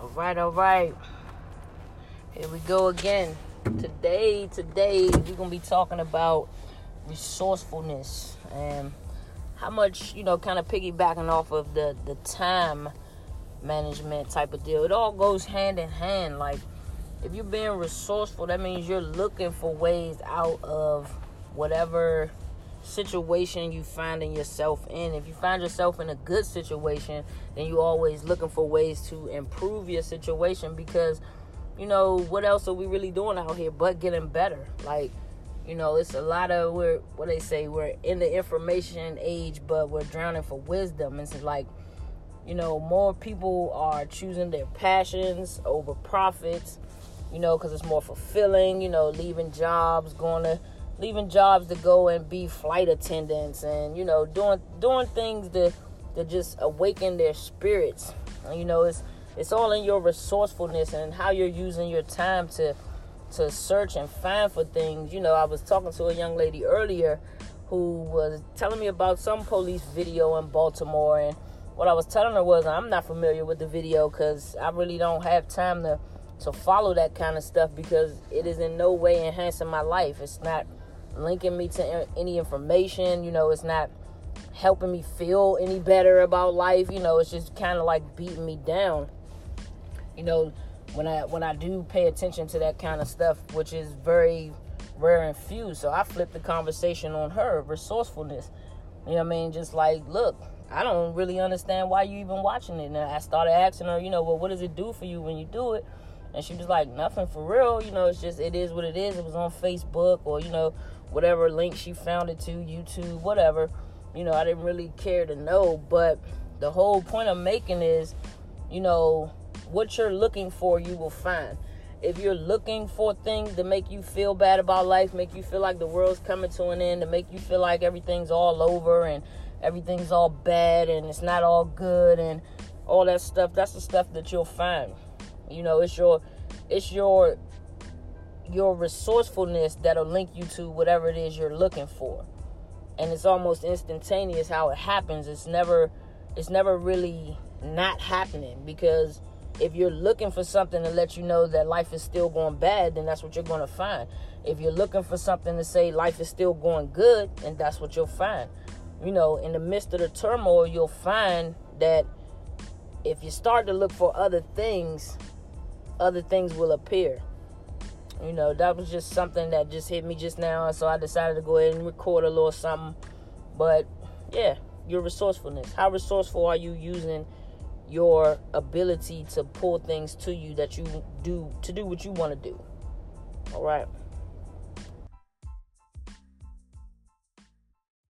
All right, all right. Here we go again. Today, today we're gonna be talking about resourcefulness and how much you know, kind of piggybacking off of the the time management type of deal. It all goes hand in hand. Like if you're being resourceful, that means you're looking for ways out of whatever situation you finding yourself in. If you find yourself in a good situation, then you're always looking for ways to improve your situation because you know what else are we really doing out here but getting better? Like you know, it's a lot of we're what they say we're in the information age, but we're drowning for wisdom. It's like you know more people are choosing their passions over profits. You know, because it's more fulfilling. You know, leaving jobs, going to leaving jobs to go and be flight attendants and you know doing doing things to to just awaken their spirits. And, you know it's it's all in your resourcefulness and how you're using your time to to search and find for things. You know i was talking to a young lady earlier who was telling me about some police video in baltimore. And what i was telling her was i'm not familiar with the video because i really don't have time to to follow that kind of stuff because it is in no way enhancing my life. It's not linking me to any information. You know, it's not helping me feel any better about life. You know, it's just kind of like beating me down. You know, when I when I do pay attention to that kind of stuff, which is very rare and few. So I flipped the conversation on her resourcefulness. You know what I mean? Just like, look, I don't really understand why you even watching it. And I started asking her, you know, well, what does it do for you when you do it? And she was like, nothing for real. You know, it's just, it is what it is. It was on Facebook or, you know, whatever link she found it to, YouTube, whatever. You know, I didn't really care to know. But the whole point I'm making is, you know, what you're looking for, you will find. If you're looking for things to make you feel bad about life, make you feel like the world's coming to an end, to make you feel like everything's all over and everything's all bad and it's not all good and all that stuff, that's the stuff that you'll find. You know, it's your it's your your resourcefulness that'll link you to whatever it is you're looking for. And it's almost instantaneous how it happens. It's never it's never really not happening because if you're looking for something to let you know that life is still going bad, then that's what you're going to find. If you're looking for something to say life is still going good, then that's what you'll find. You know, in the midst of the turmoil, you'll find that if you start to look for other things, other things will appear. You know, that was just something that just hit me just now, so I decided to go ahead and record a little something. But yeah, your resourcefulness. How resourceful are you using your ability to pull things to you that you do to do what you want to do? All right.